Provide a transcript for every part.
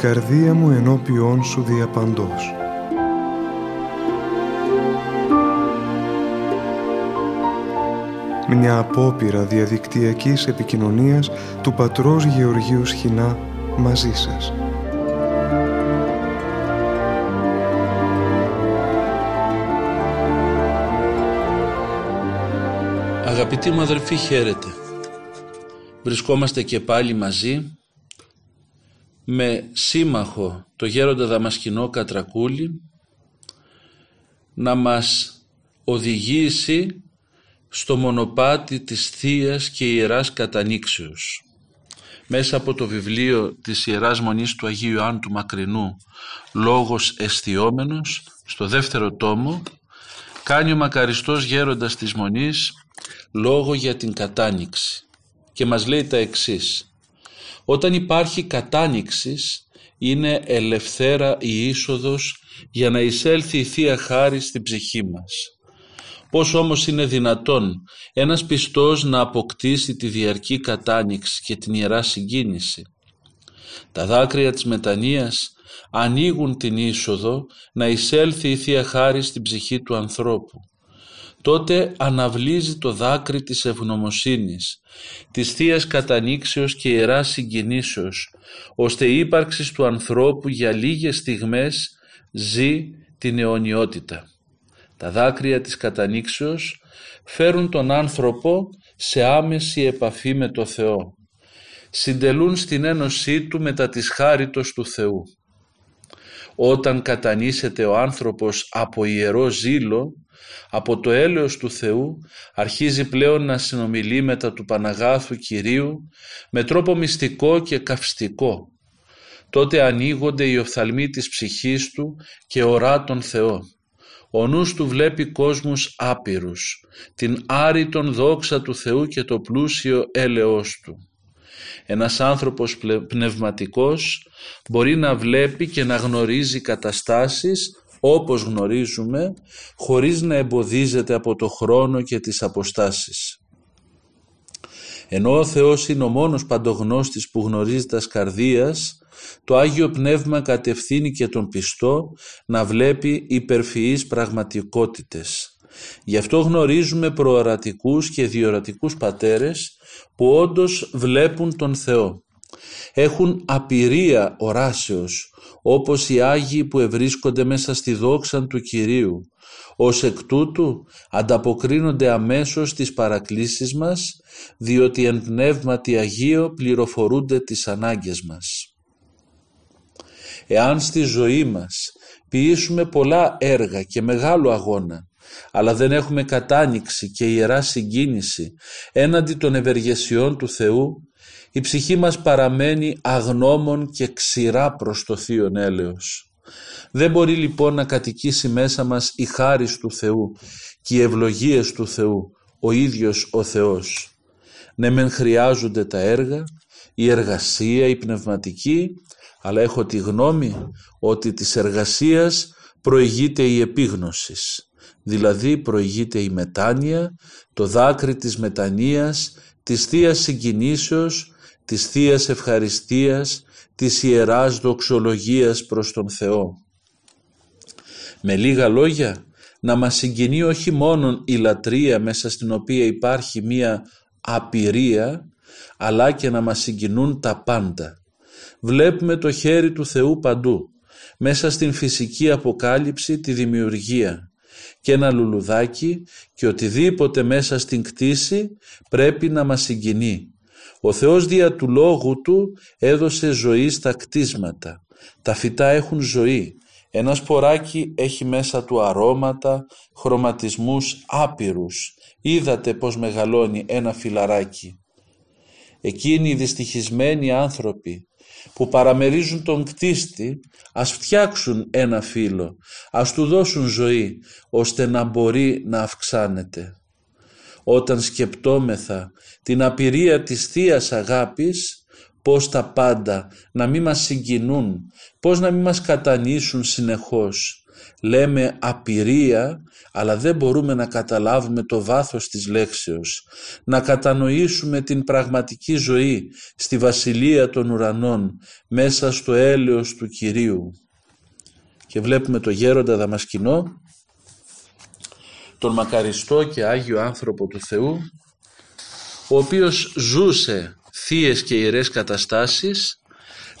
η καρδία μου ενώπιόν σου διαπαντός. Μια απόπειρα διαδικτυακής επικοινωνίας του πατρός Γεωργίου Σχοινά μαζί σας. Αγαπητοί μου αδελφοί χαίρετε. Βρισκόμαστε και πάλι μαζί με σύμμαχο το γέροντα Δαμασκηνό Κατρακούλη να μας οδηγήσει στο μονοπάτι της Θείας και Ιεράς Κατανήξεως. Μέσα από το βιβλίο της Ιεράς Μονής του Αγίου Ιωάννου του Μακρινού «Λόγος αισθιόμενος» στο δεύτερο τόμο κάνει ο μακαριστός γέροντας της Μονής λόγο για την κατάνοιξη και μας λέει τα εξής όταν υπάρχει κατάνοιξης είναι ελευθέρα η είσοδος για να εισέλθει η Θεία Χάρη στην ψυχή μας. Πώς όμως είναι δυνατόν ένας πιστός να αποκτήσει τη διαρκή κατάνοιξη και την Ιερά Συγκίνηση; Τα δάκρυα της μετανοίας ανοίγουν την είσοδο να εισέλθει η Θεία Χάρη στην ψυχή του ανθρώπου τότε αναβλύζει το δάκρυ της ευγνωμοσύνης, της θείας Κατανήξεως και Ιεράς Συγκινήσεως, ώστε η ύπαρξης του ανθρώπου για λίγες στιγμές ζει την αιωνιότητα. Τα δάκρυα της Κατανήξεως φέρουν τον άνθρωπο σε άμεση επαφή με το Θεό. Συντελούν στην ένωσή του μετά της χάριτος του Θεού. Όταν κατανήσεται ο άνθρωπος από ιερό ζήλο, από το έλεος του Θεού αρχίζει πλέον να συνομιλεί μετά του Παναγάθου Κυρίου με τρόπο μυστικό και καυστικό. Τότε ανοίγονται οι οφθαλμοί της ψυχής του και ορά τον Θεό. Ο νους του βλέπει κόσμους άπειρους, την άρρητον δόξα του Θεού και το πλούσιο έλεος του. Ένας άνθρωπος πνευματικός μπορεί να βλέπει και να γνωρίζει καταστάσεις όπως γνωρίζουμε χωρίς να εμποδίζεται από το χρόνο και τις αποστάσεις. Ενώ ο Θεός είναι ο μόνος παντογνώστης που γνωρίζει τας σκαρδίας, το Άγιο Πνεύμα κατευθύνει και τον πιστό να βλέπει υπερφυείς πραγματικότητες. Γι' αυτό γνωρίζουμε προορατικούς και διορατικούς πατέρες που όντως βλέπουν τον Θεό. Έχουν απειρία οράσεως όπως οι Άγιοι που ευρίσκονται μέσα στη δόξα του Κυρίου. Ως εκ τούτου ανταποκρίνονται αμέσως στις παρακλήσεις μας, διότι εν πνεύματι Αγίο πληροφορούνται τις ανάγκες μας. Εάν στη ζωή μας ποιήσουμε πολλά έργα και μεγάλο αγώνα, αλλά δεν έχουμε κατάνοιξη και ιερά συγκίνηση έναντι των ευεργεσιών του Θεού, η ψυχή μας παραμένει αγνώμων και ξηρά προς το Θείον έλεος. Δεν μπορεί λοιπόν να κατοικήσει μέσα μας η χάρις του Θεού και οι ευλογίες του Θεού, ο ίδιος ο Θεός. Ναι μεν χρειάζονται τα έργα, η εργασία, η πνευματική, αλλά έχω τη γνώμη ότι της εργασίας προηγείται η επίγνωσης, δηλαδή προηγείται η μετάνοια, το δάκρυ της μετανοίας, της Θείας Συγκινήσεως της θείας Ευχαριστίας, της Ιεράς Δοξολογίας προς τον Θεό. Με λίγα λόγια, να μας συγκινεί όχι μόνο η λατρεία μέσα στην οποία υπάρχει μία απειρία, αλλά και να μας συγκινούν τα πάντα. Βλέπουμε το χέρι του Θεού παντού, μέσα στην φυσική αποκάλυψη τη δημιουργία και ένα λουλουδάκι και οτιδήποτε μέσα στην κτήση πρέπει να μας συγκινεί ο Θεός δια του Λόγου Του έδωσε ζωή στα κτίσματα. Τα φυτά έχουν ζωή. Ένα σποράκι έχει μέσα του αρώματα, χρωματισμούς άπειρους. Είδατε πως μεγαλώνει ένα φυλαράκι. Εκείνοι οι δυστυχισμένοι άνθρωποι που παραμερίζουν τον κτίστη ας φτιάξουν ένα φύλλο, ας του δώσουν ζωή ώστε να μπορεί να αυξάνεται όταν σκεπτόμεθα την απειρία της θείας Αγάπης, πώς τα πάντα να μην μας συγκινούν, πώς να μην μας κατανήσουν συνεχώς, λέμε απειρία αλλά δεν μπορούμε να καταλάβουμε το βάθος της λέξεως, να κατανοήσουμε την πραγματική ζωή στη βασιλεία των ουρανών μέσα στο έλεος του Κυρίου. Και βλέπουμε το γέροντα Δαμασκηνό, τον μακαριστό και Άγιο άνθρωπο του Θεού, ο οποίος ζούσε θείες και ιερές καταστάσεις,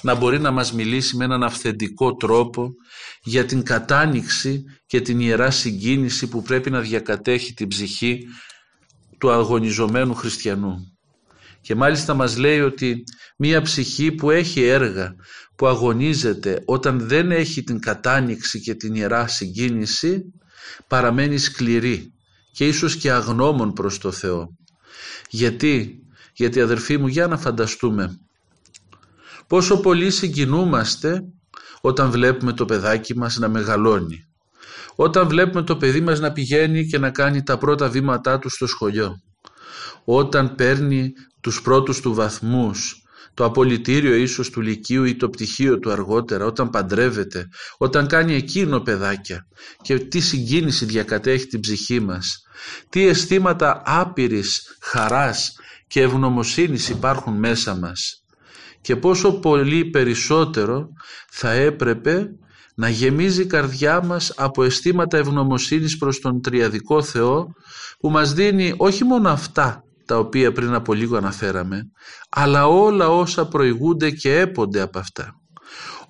να μπορεί να μας μιλήσει με έναν αυθεντικό τρόπο για την κατάνοιξη και την ιερά συγκίνηση που πρέπει να διακατέχει την ψυχή του αγωνιζομένου χριστιανού. Και μάλιστα μας λέει ότι μία ψυχή που έχει έργα, που αγωνίζεται όταν δεν έχει την κατάνοιξη και την ιερά συγκίνηση, παραμένει σκληρή και ίσως και αγνώμων προς το Θεό. Γιατί, γιατί αδερφοί μου για να φανταστούμε πόσο πολύ συγκινούμαστε όταν βλέπουμε το παιδάκι μας να μεγαλώνει. Όταν βλέπουμε το παιδί μας να πηγαίνει και να κάνει τα πρώτα βήματά του στο σχολείο. Όταν παίρνει τους πρώτους του βαθμούς, το απολυτήριο ίσως του λυκείου ή το πτυχίο του αργότερα, όταν παντρεύεται, όταν κάνει εκείνο παιδάκια. Και τι συγκίνηση διακατέχει την ψυχή μας, τι αισθήματα άπειρης χαράς και ευγνωμοσύνης υπάρχουν μέσα μας. Και πόσο πολύ περισσότερο θα έπρεπε να γεμίζει η καρδιά μας από αισθήματα ευγνωμοσύνης προς τον Τριαδικό Θεό που μας δίνει όχι μόνο αυτά τα οποία πριν από λίγο αναφέραμε αλλά όλα όσα προηγούνται και έπονται από αυτά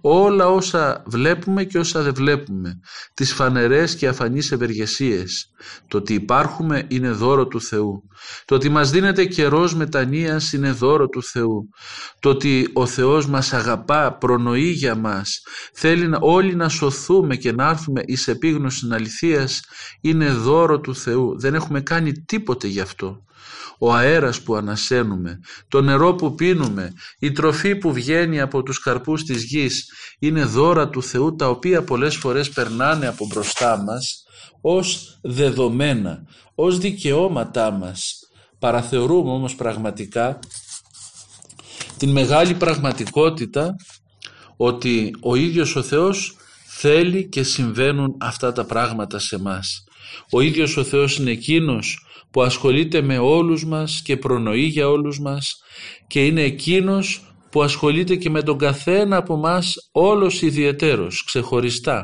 όλα όσα βλέπουμε και όσα δεν βλέπουμε, τις φανερές και αφανείς ευεργεσίες. Το ότι υπάρχουμε είναι δώρο του Θεού. Το ότι μας δίνεται καιρός μετανοίας είναι δώρο του Θεού. Το ότι ο Θεός μας αγαπά, προνοεί για μας, θέλει να, όλοι να σωθούμε και να έρθουμε εις επίγνωση αληθείας είναι δώρο του Θεού. Δεν έχουμε κάνει τίποτε γι' αυτό ο αέρας που ανασένουμε, το νερό που πίνουμε, η τροφή που βγαίνει από τους καρπούς της γης είναι δώρα του Θεού τα οποία πολλές φορές περνάνε από μπροστά μας ως δεδομένα, ως δικαιώματά μας. Παραθεωρούμε όμως πραγματικά την μεγάλη πραγματικότητα ότι ο ίδιος ο Θεός θέλει και συμβαίνουν αυτά τα πράγματα σε μας. Ο ίδιος ο Θεός είναι εκείνος που ασχολείται με όλους μας και προνοεί για όλους μας και είναι εκείνος που ασχολείται και με τον καθένα από μας όλος ιδιαιτέρως, ξεχωριστά.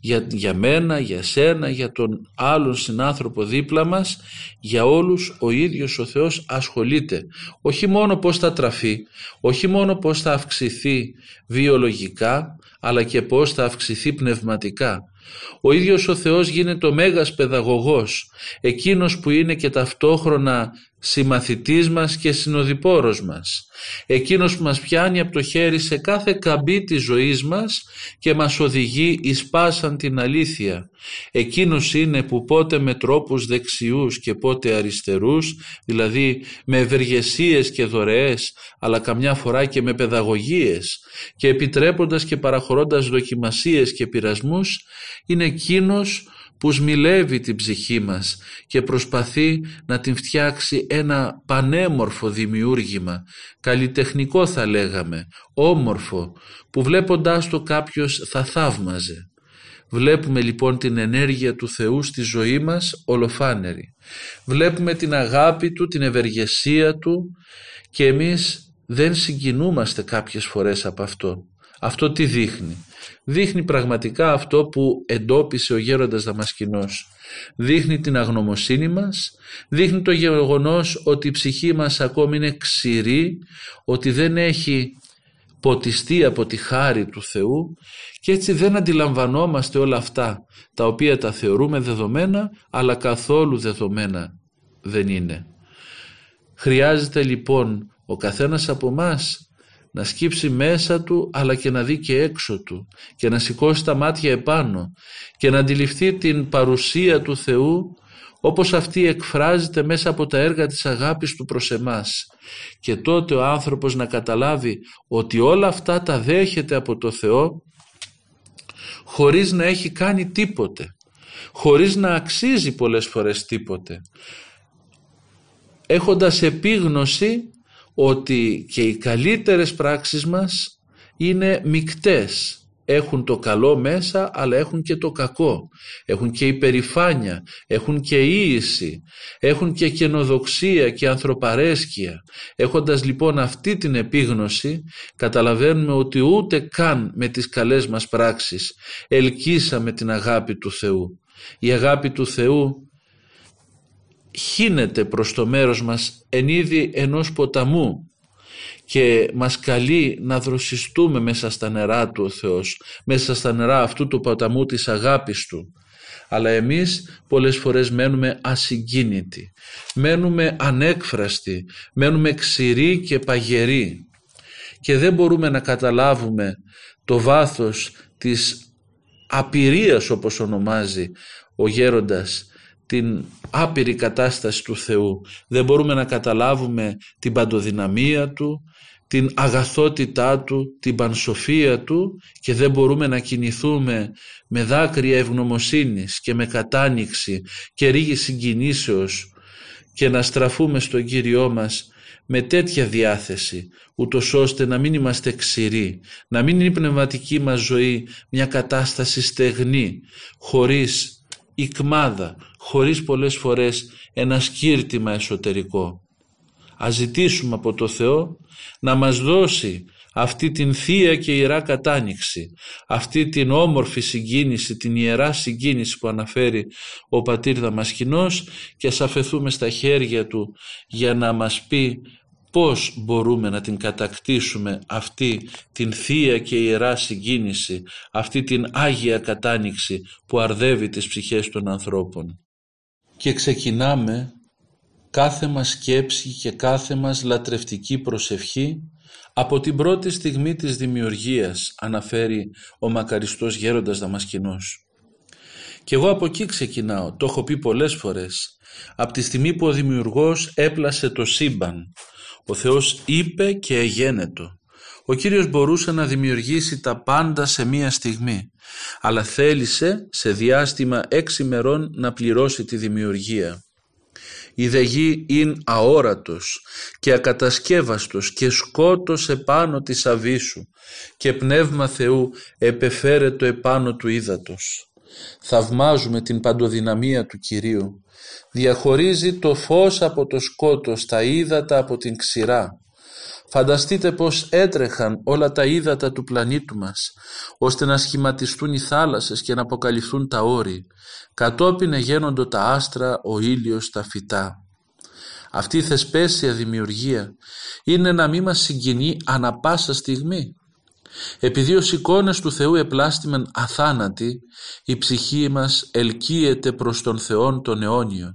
Για, για μένα, για σένα, για τον άλλον συνάνθρωπο δίπλα μας, για όλους ο ίδιος ο Θεός ασχολείται. Όχι μόνο πώς θα τραφεί, όχι μόνο πώς θα αυξηθεί βιολογικά, αλλά και πώς θα αυξηθεί πνευματικά. Ο ίδιος ο Θεός γίνεται ο μέγας παιδαγωγός, εκείνος που είναι και ταυτόχρονα συμμαθητής μας και συνοδοιπόρος μας. Εκείνος που μας πιάνει από το χέρι σε κάθε καμπή της ζωής μας και μας οδηγεί εις πάσαν την αλήθεια. Εκείνος είναι που πότε με τρόπους δεξιούς και πότε αριστερούς, δηλαδή με ευεργεσίες και δωρεές, αλλά καμιά φορά και με παιδαγωγίες και επιτρέποντας και παραχωρώντας δοκιμασίες και πειρασμούς, είναι εκείνος που σμιλεύει την ψυχή μας και προσπαθεί να την φτιάξει ένα πανέμορφο δημιούργημα, καλλιτεχνικό θα λέγαμε, όμορφο, που βλέποντάς το κάποιος θα θαύμαζε. Βλέπουμε λοιπόν την ενέργεια του Θεού στη ζωή μας ολοφάνερη. Βλέπουμε την αγάπη Του, την ευεργεσία Του και εμείς δεν συγκινούμαστε κάποιες φορές από αυτό. Αυτό τι δείχνει; Δείχνει πραγματικά αυτό που εντόπισε ο γέροντας Δαμασκηνός. Δείχνει την αγνωμοσύνη μας, δείχνει το γεγονός ότι η ψυχή μας ακόμη είναι ξηρή, ότι δεν έχει ποτιστεί από τη χάρη του Θεού και έτσι δεν αντιλαμβανόμαστε όλα αυτά τα οποία τα θεωρούμε δεδομένα αλλά καθόλου δεδομένα δεν είναι. Χρειάζεται λοιπόν ο καθένας από μας να σκύψει μέσα του αλλά και να δει και έξω του και να σηκώσει τα μάτια επάνω και να αντιληφθεί την παρουσία του Θεού όπως αυτή εκφράζεται μέσα από τα έργα της αγάπης του προς εμάς. Και τότε ο άνθρωπος να καταλάβει ότι όλα αυτά τα δέχεται από το Θεό χωρίς να έχει κάνει τίποτε, χωρίς να αξίζει πολλές φορές τίποτε. Έχοντας επίγνωση ότι και οι καλύτερες πράξεις μας είναι μικτές, έχουν το καλό μέσα αλλά έχουν και το κακό. Έχουν και υπερηφάνεια, έχουν και ίηση, έχουν και καινοδοξία και ανθρωπαρέσκεια. Έχοντας λοιπόν αυτή την επίγνωση καταλαβαίνουμε ότι ούτε καν με τις καλές μας πράξεις ελκύσαμε την αγάπη του Θεού. Η αγάπη του Θεού χύνεται προς το μέρος μας εν είδη ενός ποταμού και μας καλεί να δροσιστούμε μέσα στα νερά του ο Θεός, μέσα στα νερά αυτού του ποταμού της αγάπης Του. Αλλά εμείς πολλές φορές μένουμε ασυγκίνητοι, μένουμε ανέκφραστοι, μένουμε ξηροί και παγεροί και δεν μπορούμε να καταλάβουμε το βάθος της απειρίας όπως ονομάζει ο γέροντας την άπειρη κατάσταση του Θεού. Δεν μπορούμε να καταλάβουμε την παντοδυναμία Του, την αγαθότητά Του, την πανσοφία Του και δεν μπορούμε να κινηθούμε με δάκρυα ευγνωμοσύνης και με κατάνοιξη και ρίγη συγκινήσεως και να στραφούμε στον Κύριό μας με τέτοια διάθεση, ούτως ώστε να μην είμαστε ξηροί, να μην είναι η πνευματική μας ζωή μια κατάσταση στεγνή, χωρίς ικμάδα, χωρίς πολλές φορές ένα σκύρτημα εσωτερικό. Ας ζητήσουμε από το Θεό να μας δώσει αυτή την θεία και ιερά κατάνοιξη, αυτή την όμορφη συγκίνηση, την ιερά συγκίνηση που αναφέρει ο πατήρ Δαμασκηνός και ας αφαιθούμε στα χέρια του για να μας πει πώς μπορούμε να την κατακτήσουμε αυτή την θεία και ιερά συγκίνηση, αυτή την Άγια κατάνοιξη που αρδεύει τις ψυχές των ανθρώπων. Και ξεκινάμε κάθε μας σκέψη και κάθε μας λατρευτική προσευχή από την πρώτη στιγμή της δημιουργίας αναφέρει ο μακαριστός γέροντας Δαμασκηνός. Και εγώ από εκεί ξεκινάω, το έχω πει πολλές φορές, από τη στιγμή που ο δημιουργός έπλασε το σύμπαν, ο Θεός είπε και εγένετο. Ο Κύριος μπορούσε να δημιουργήσει τα πάντα σε μία στιγμή, αλλά θέλησε σε διάστημα έξι μερών να πληρώσει τη δημιουργία. Η δεγή είναι αόρατος και ακατασκεύαστος και σκότος επάνω της αβίσου και πνεύμα Θεού επεφέρετο επάνω του ύδατος. Θαυμάζουμε την παντοδυναμία του Κυρίου διαχωρίζει το φως από το σκότος, τα ύδατα από την ξηρά. Φανταστείτε πως έτρεχαν όλα τα ύδατα του πλανήτου μας, ώστε να σχηματιστούν οι θάλασσες και να αποκαλυφθούν τα όρη. Κατόπιν εγένοντο τα άστρα, ο ήλιος, τα φυτά. Αυτή η θεσπέσια δημιουργία είναι να μην μας συγκινεί ανα πάσα στιγμή. Επειδή ως εικόνες του Θεού επλάστημεν αθάνατη, η ψυχή μας ελκύεται προς τον Θεόν τον αιώνιο.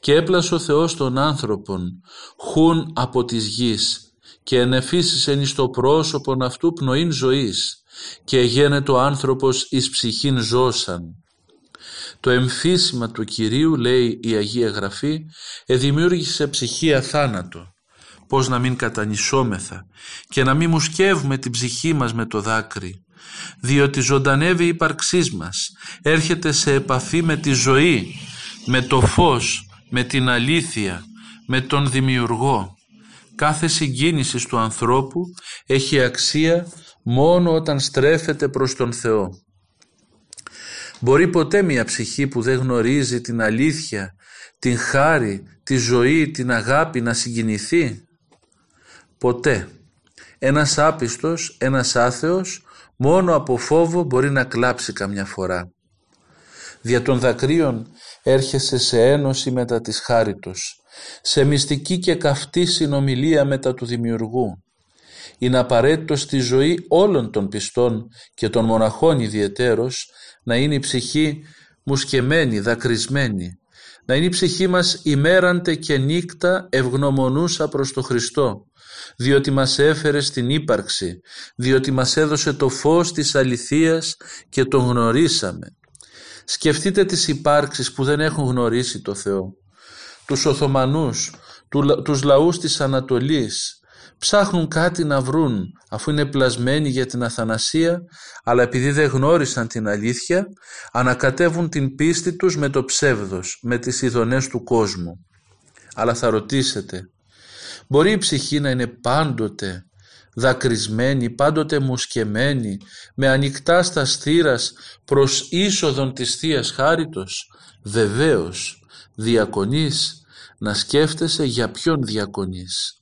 Και έπλασε ο Θεός των άνθρωπων, χουν από της γης, και ενεφύσισεν εις το πρόσωπον αυτού πνοήν ζωής, και γένετο ο άνθρωπος εις ψυχήν ζώσαν. Το εμφύσιμα του Κυρίου, λέει η Αγία Γραφή, εδημιούργησε ψυχή αθάνατο πώς να μην κατανισόμεθα και να μην μουσκεύουμε την ψυχή μας με το δάκρυ, διότι ζωντανεύει η ύπαρξής μας, έρχεται σε επαφή με τη ζωή, με το φως, με την αλήθεια, με τον δημιουργό. Κάθε συγκίνησης του ανθρώπου έχει αξία μόνο όταν στρέφεται προς τον Θεό. Μπορεί ποτέ μια ψυχή που δεν γνωρίζει την αλήθεια, την χάρη, τη ζωή, την αγάπη να συγκινηθεί; Ποτέ. Ένας άπιστος, ένας άθεος, μόνο από φόβο μπορεί να κλάψει καμιά φορά. Δια των δακρύων έρχεσαι σε ένωση μετά της χάριτος, σε μυστική και καυτή συνομιλία μετά του Δημιουργού. Είναι απαραίτητο στη ζωή όλων των πιστών και των μοναχών ιδιαιτέρως να είναι η ψυχή μουσκεμένη, δακρυσμένη, να είναι η ψυχή μας ημέραντε και νύκτα ευγνωμονούσα προς το Χριστό, διότι μας έφερε στην ύπαρξη, διότι μας έδωσε το φως της αληθείας και τον γνωρίσαμε. Σκεφτείτε τις υπάρξεις που δεν έχουν γνωρίσει το Θεό, τους Οθωμανούς, τους λαούς της Ανατολής, ψάχνουν κάτι να βρουν αφού είναι πλασμένοι για την αθανασία αλλά επειδή δεν γνώρισαν την αλήθεια ανακατεύουν την πίστη τους με το ψεύδος, με τις ειδονές του κόσμου. Αλλά θα ρωτήσετε, μπορεί η ψυχή να είναι πάντοτε δακρυσμένοι, πάντοτε μουσκεμένοι, με ανοιχτά στα στήρας προς είσοδον της θείας Χάριτος, βεβαίως διακονείς, να σκέφτεσαι για ποιον διακονείς.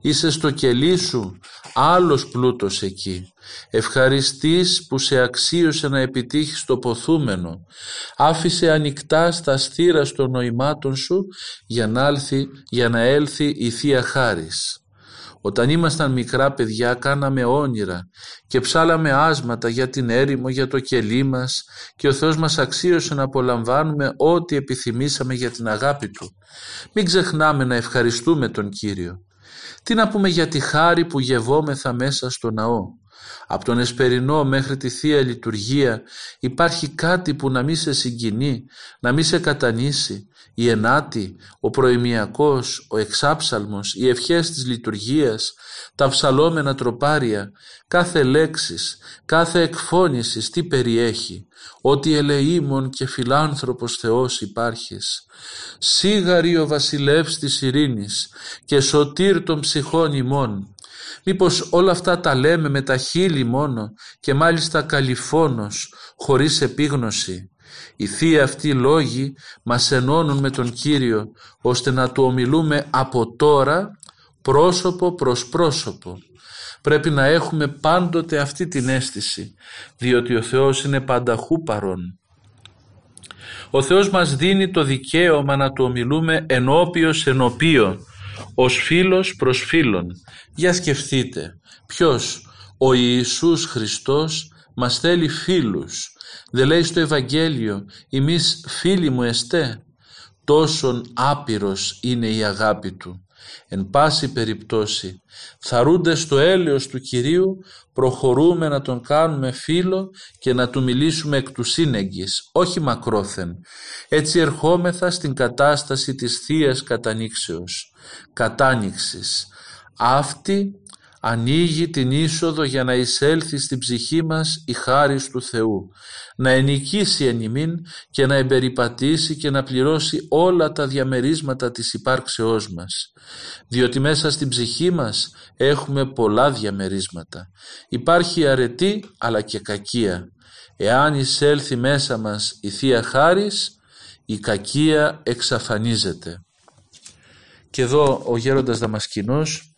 Είσαι στο κελί σου, άλλος πλούτος εκεί. Ευχαριστείς που σε αξίωσε να επιτύχεις το ποθούμενο. Άφησε ανοιχτά στα στήρα των νοημάτων σου για να, έλθει, για να έλθει η Θεία Χάρις. Όταν ήμασταν μικρά παιδιά κάναμε όνειρα και ψάλαμε άσματα για την έρημο, για το κελί μας και ο Θεός μας αξίωσε να απολαμβάνουμε ό,τι επιθυμήσαμε για την αγάπη Του. Μην ξεχνάμε να ευχαριστούμε τον Κύριο. Τι να πούμε για τη χάρη που γευόμεθα μέσα στο ναό; Από τον Εσπερινό μέχρι τη Θεία Λειτουργία υπάρχει κάτι που να μην σε συγκινεί, να μην σε κατανήσει. Η ενάτη, ο προημιακός, ο εξάψαλμος, οι ευχές της λειτουργίας, τα ψαλόμενα τροπάρια, κάθε λέξης, κάθε εκφώνησης τι περιέχει, ότι ελεήμων και φιλάνθρωπος Θεός υπάρχεις. Σίγαρη ο βασιλεύς της ειρήνης και σωτήρ των ψυχών ημών, Μήπως όλα αυτά τα λέμε με τα χείλη μόνο και μάλιστα καλυφώνος, χωρίς επίγνωση. Οι θείοι αυτοί λόγοι μας ενώνουν με τον Κύριο ώστε να του ομιλούμε από τώρα πρόσωπο προς πρόσωπο. Πρέπει να έχουμε πάντοτε αυτή την αίσθηση διότι ο Θεός είναι πανταχού παρόν. Ο Θεός μας δίνει το δικαίωμα να του ομιλούμε ενώπιος ενωπίο ως φίλος προς φίλον. Για σκεφτείτε, ποιος, ο Ιησούς Χριστός μας θέλει φίλους. Δεν λέει στο Ευαγγέλιο, εμείς φίλοι μου εστέ. Τόσον άπειρος είναι η αγάπη Του. Εν πάση περιπτώσει, θαρούνται στο έλεος του Κυρίου, προχωρούμε να τον κάνουμε φίλο και να του μιλήσουμε εκ του σύνεγγης, όχι μακρόθεν. Έτσι ερχόμεθα στην κατάσταση της θείας κατανήξεως, κατάνοιξης. Αυτή ανοίγει την είσοδο για να εισέλθει στην ψυχή μας η χάρις του Θεού, να ενοικήσει εν ημίν και να εμπεριπατήσει και να πληρώσει όλα τα διαμερίσματα της υπάρξεώς μας. Διότι μέσα στην ψυχή μας έχουμε πολλά διαμερίσματα. Υπάρχει αρετή αλλά και κακία. Εάν εισέλθει μέσα μας η Θεία Χάρις, η κακία εξαφανίζεται. Και εδώ ο γέροντας Δαμασκηνός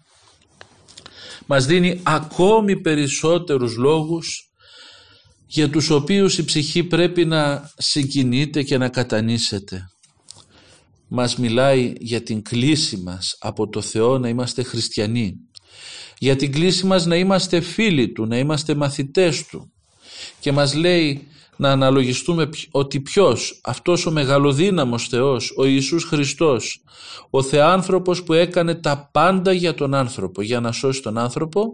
μας δίνει ακόμη περισσότερους λόγους για τους οποίους η ψυχή πρέπει να συγκινείται και να κατανήσεται. Μας μιλάει για την κλίση μας από το Θεό να είμαστε χριστιανοί. Για την κλίση μας να είμαστε φίλοι Του, να είμαστε μαθητές Του. Και μας λέει να αναλογιστούμε ότι ποιος, αυτός ο μεγαλοδύναμος Θεός, ο Ιησούς Χριστός, ο Θεάνθρωπος που έκανε τα πάντα για τον άνθρωπο, για να σώσει τον άνθρωπο,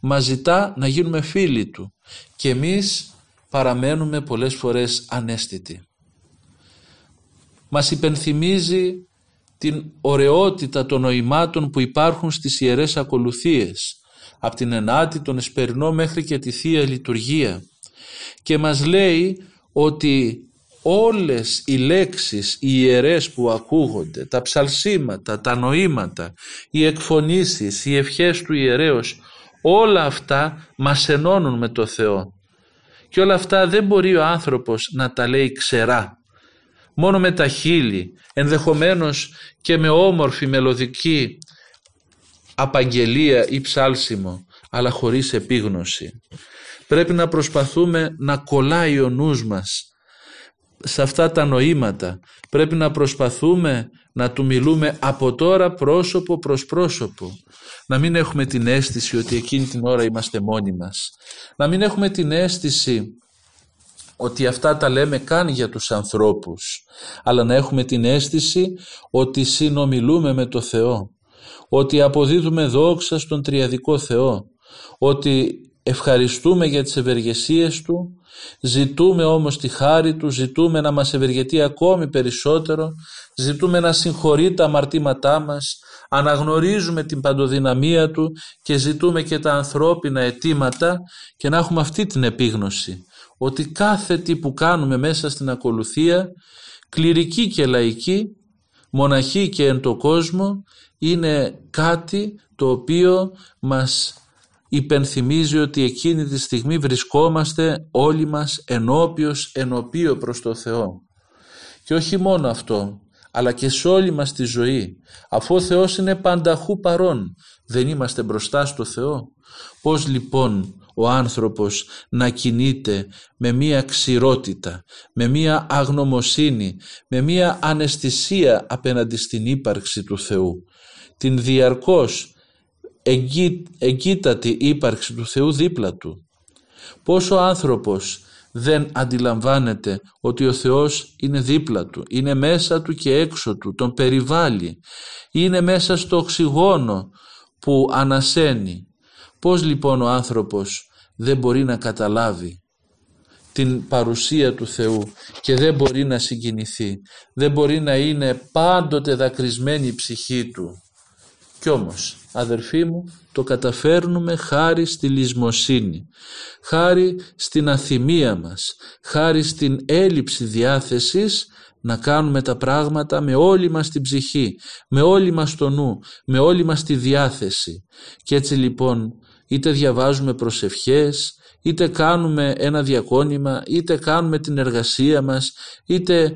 μας ζητά να γίνουμε φίλοι Του και εμείς παραμένουμε πολλές φορές ανέστητοι. Μας υπενθυμίζει την ωραιότητα των νοημάτων που υπάρχουν στις Ιερές Ακολουθίες, από την Ενάτη, τον Εσπερινό μέχρι και τη Θεία Λειτουργία και μας λέει ότι όλες οι λέξεις, οι ιερές που ακούγονται, τα ψαλσίματα, τα νοήματα, οι εκφωνήσεις, οι ευχές του ιερέως, όλα αυτά μας ενώνουν με το Θεό. Και όλα αυτά δεν μπορεί ο άνθρωπος να τα λέει ξερά. Μόνο με τα χείλη, ενδεχομένως και με όμορφη μελωδική απαγγελία ή ψάλσιμο, αλλά χωρίς επίγνωση. Πρέπει να προσπαθούμε να κολλάει ο νους μας σε αυτά τα νοήματα. Πρέπει να προσπαθούμε να του μιλούμε από τώρα πρόσωπο προς πρόσωπο. Να μην έχουμε την αίσθηση ότι εκείνη την ώρα είμαστε μόνοι μας. Να μην έχουμε την αίσθηση ότι αυτά τα λέμε καν για τους ανθρώπους, αλλά να έχουμε την αίσθηση ότι συνομιλούμε με το Θεό, ότι αποδίδουμε δόξα στον Τριαδικό Θεό, ότι ευχαριστούμε για τις ευεργεσίες Του, ζητούμε όμως τη χάρη Του, ζητούμε να μας ευεργετεί ακόμη περισσότερο, ζητούμε να συγχωρεί τα αμαρτήματά μας, αναγνωρίζουμε την παντοδυναμία Του και ζητούμε και τα ανθρώπινα αιτήματα και να έχουμε αυτή την επίγνωση ότι κάθε τι που κάνουμε μέσα στην ακολουθία, κληρική και λαϊκή, μοναχή και εν το κόσμο, είναι κάτι το οποίο μας υπενθυμίζει ότι εκείνη τη στιγμή βρισκόμαστε όλοι μας ενώπιος ενωπίο προς το Θεό. Και όχι μόνο αυτό, αλλά και σε όλη μας τη ζωή. Αφού ο Θεός είναι πανταχού παρόν, δεν είμαστε μπροστά στο Θεό. Πώς λοιπόν ο άνθρωπος να κινείται με μία ξηρότητα, με μία αγνωμοσύνη, με μία αναισθησία απέναντι στην ύπαρξη του Θεού. Την διαρκώς εγκύτατη ύπαρξη του Θεού δίπλα του. Πώς ο άνθρωπος δεν αντιλαμβάνεται ότι ο Θεός είναι δίπλα του, είναι μέσα του και έξω του, τον περιβάλλει, είναι μέσα στο οξυγόνο που ανασένει. Πώς λοιπόν ο άνθρωπος δεν μπορεί να καταλάβει την παρουσία του Θεού και δεν μπορεί να συγκινηθεί, δεν μπορεί να είναι πάντοτε δακρυσμένη η ψυχή του. Κι όμως, αδερφοί μου, το καταφέρνουμε χάρη στη λησμοσύνη, χάρη στην αθυμία μας, χάρη στην έλλειψη διάθεσης να κάνουμε τα πράγματα με όλη μας την ψυχή, με όλη μας το νου, με όλη μας τη διάθεση. Και έτσι λοιπόν είτε διαβάζουμε προσευχές, είτε κάνουμε ένα διακόνημα, είτε κάνουμε την εργασία μας, είτε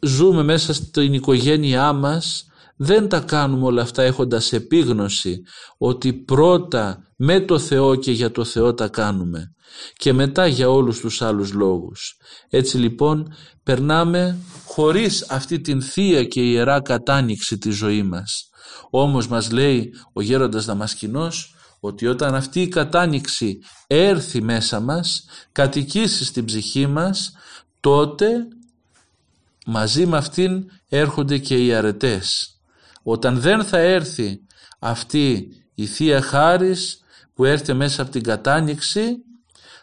ζούμε μέσα στην οικογένειά μας, δεν τα κάνουμε όλα αυτά έχοντας επίγνωση ότι πρώτα με το Θεό και για το Θεό τα κάνουμε και μετά για όλους τους άλλους λόγους. Έτσι λοιπόν περνάμε χωρίς αυτή την θεία και ιερά κατάνοιξη της ζωής μας. Όμως μας λέει ο γέροντας Δαμασκηνός ότι όταν αυτή η κατάνοιξη έρθει μέσα μας, κατοικήσει στην ψυχή μας, τότε μαζί με αυτήν έρχονται και οι αρετές. Όταν δεν θα έρθει αυτή η Θεία Χάρις που έρθει μέσα από την κατάνοιξη,